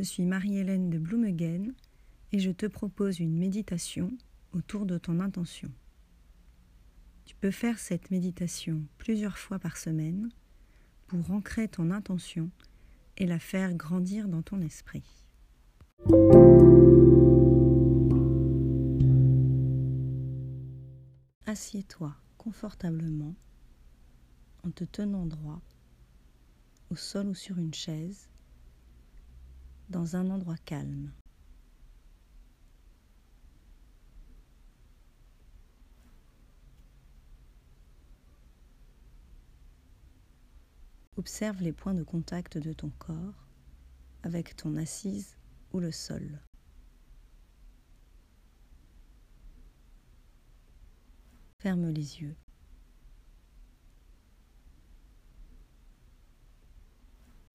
Je suis Marie-Hélène de Blumegen et je te propose une méditation autour de ton intention. Tu peux faire cette méditation plusieurs fois par semaine pour ancrer ton intention et la faire grandir dans ton esprit. Assieds-toi confortablement en te tenant droit au sol ou sur une chaise dans un endroit calme. Observe les points de contact de ton corps avec ton assise ou le sol. Ferme les yeux.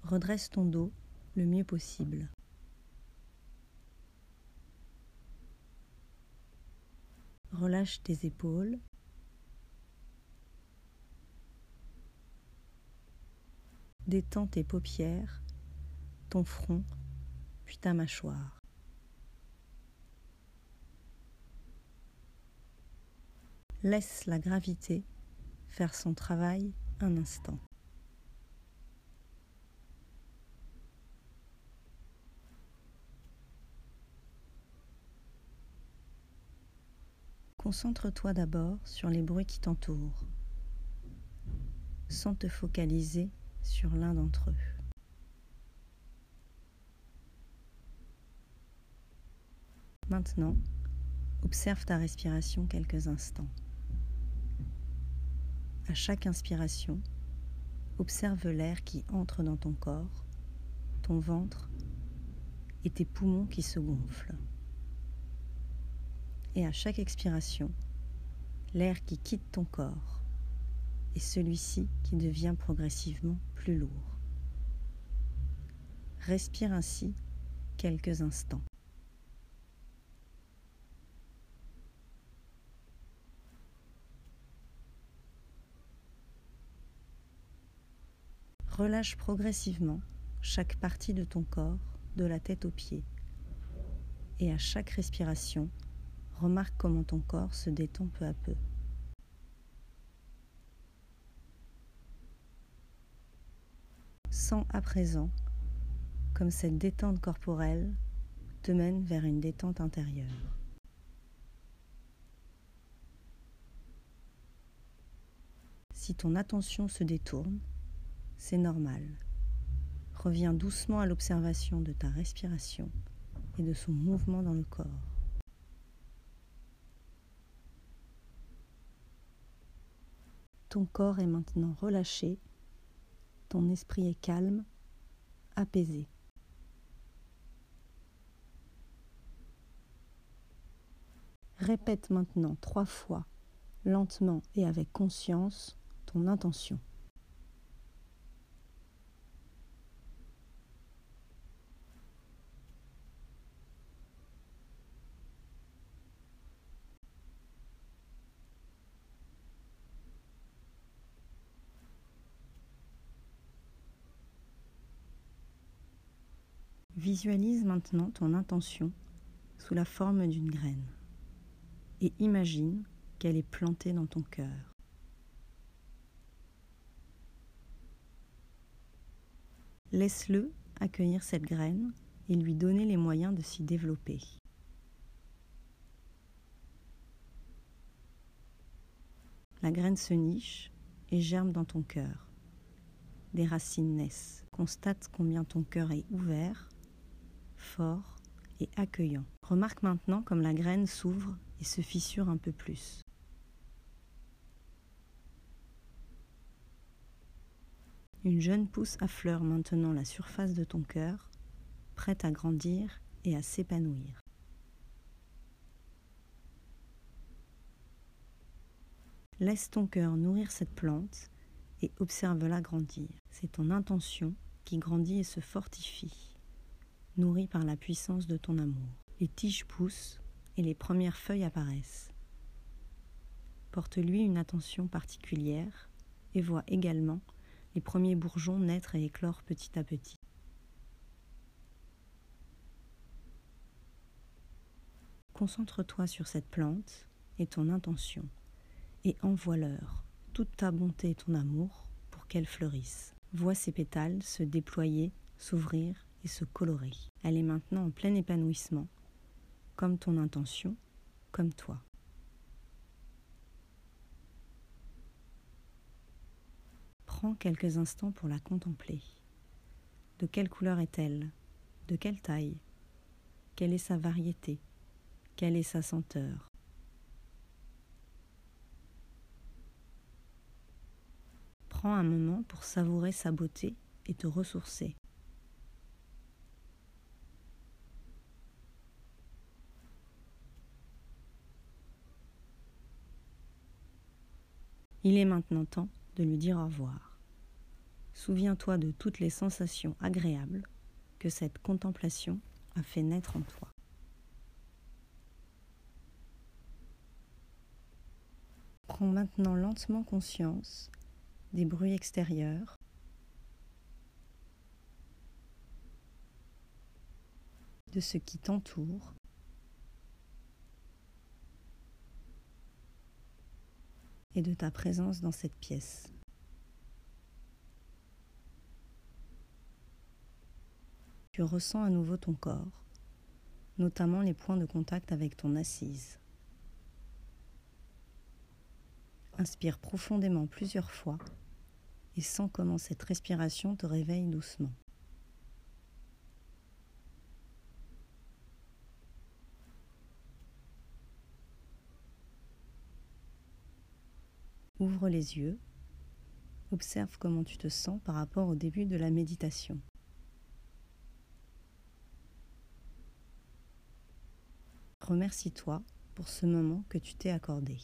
Redresse ton dos le mieux possible. Relâche tes épaules. Détends tes paupières, ton front, puis ta mâchoire. Laisse la gravité faire son travail un instant. Concentre-toi d'abord sur les bruits qui t'entourent, sans te focaliser sur l'un d'entre eux. Maintenant, observe ta respiration quelques instants. À chaque inspiration, observe l'air qui entre dans ton corps, ton ventre et tes poumons qui se gonflent et à chaque expiration, l'air qui quitte ton corps et celui-ci qui devient progressivement plus lourd. Respire ainsi quelques instants. Relâche progressivement chaque partie de ton corps, de la tête aux pieds. Et à chaque respiration, Remarque comment ton corps se détend peu à peu. Sens à présent comme cette détente corporelle te mène vers une détente intérieure. Si ton attention se détourne, c'est normal. Reviens doucement à l'observation de ta respiration et de son mouvement dans le corps. Ton corps est maintenant relâché, ton esprit est calme, apaisé. Répète maintenant trois fois, lentement et avec conscience, ton intention. Visualise maintenant ton intention sous la forme d'une graine et imagine qu'elle est plantée dans ton cœur. Laisse-le accueillir cette graine et lui donner les moyens de s'y développer. La graine se niche et germe dans ton cœur. Des racines naissent. Constate combien ton cœur est ouvert fort et accueillant. Remarque maintenant comme la graine s'ouvre et se fissure un peu plus. Une jeune pousse affleure maintenant la surface de ton cœur, prête à grandir et à s'épanouir. Laisse ton cœur nourrir cette plante et observe-la grandir. C'est ton intention qui grandit et se fortifie nourrie par la puissance de ton amour. Les tiges poussent et les premières feuilles apparaissent. Porte-lui une attention particulière et vois également les premiers bourgeons naître et éclore petit à petit. Concentre-toi sur cette plante et ton intention et envoie-leur toute ta bonté et ton amour pour qu'elle fleurisse. Vois ses pétales se déployer, s'ouvrir se colorer. Elle est maintenant en plein épanouissement, comme ton intention, comme toi. Prends quelques instants pour la contempler. De quelle couleur est-elle De quelle taille? Quelle est sa variété? Quelle est sa senteur? Prends un moment pour savourer sa beauté et te ressourcer. Il est maintenant temps de lui dire au revoir. Souviens-toi de toutes les sensations agréables que cette contemplation a fait naître en toi. Prends maintenant lentement conscience des bruits extérieurs, de ce qui t'entoure, et de ta présence dans cette pièce. Tu ressens à nouveau ton corps, notamment les points de contact avec ton assise. Inspire profondément plusieurs fois et sens comment cette respiration te réveille doucement. Ouvre les yeux, observe comment tu te sens par rapport au début de la méditation. Remercie-toi pour ce moment que tu t'es accordé.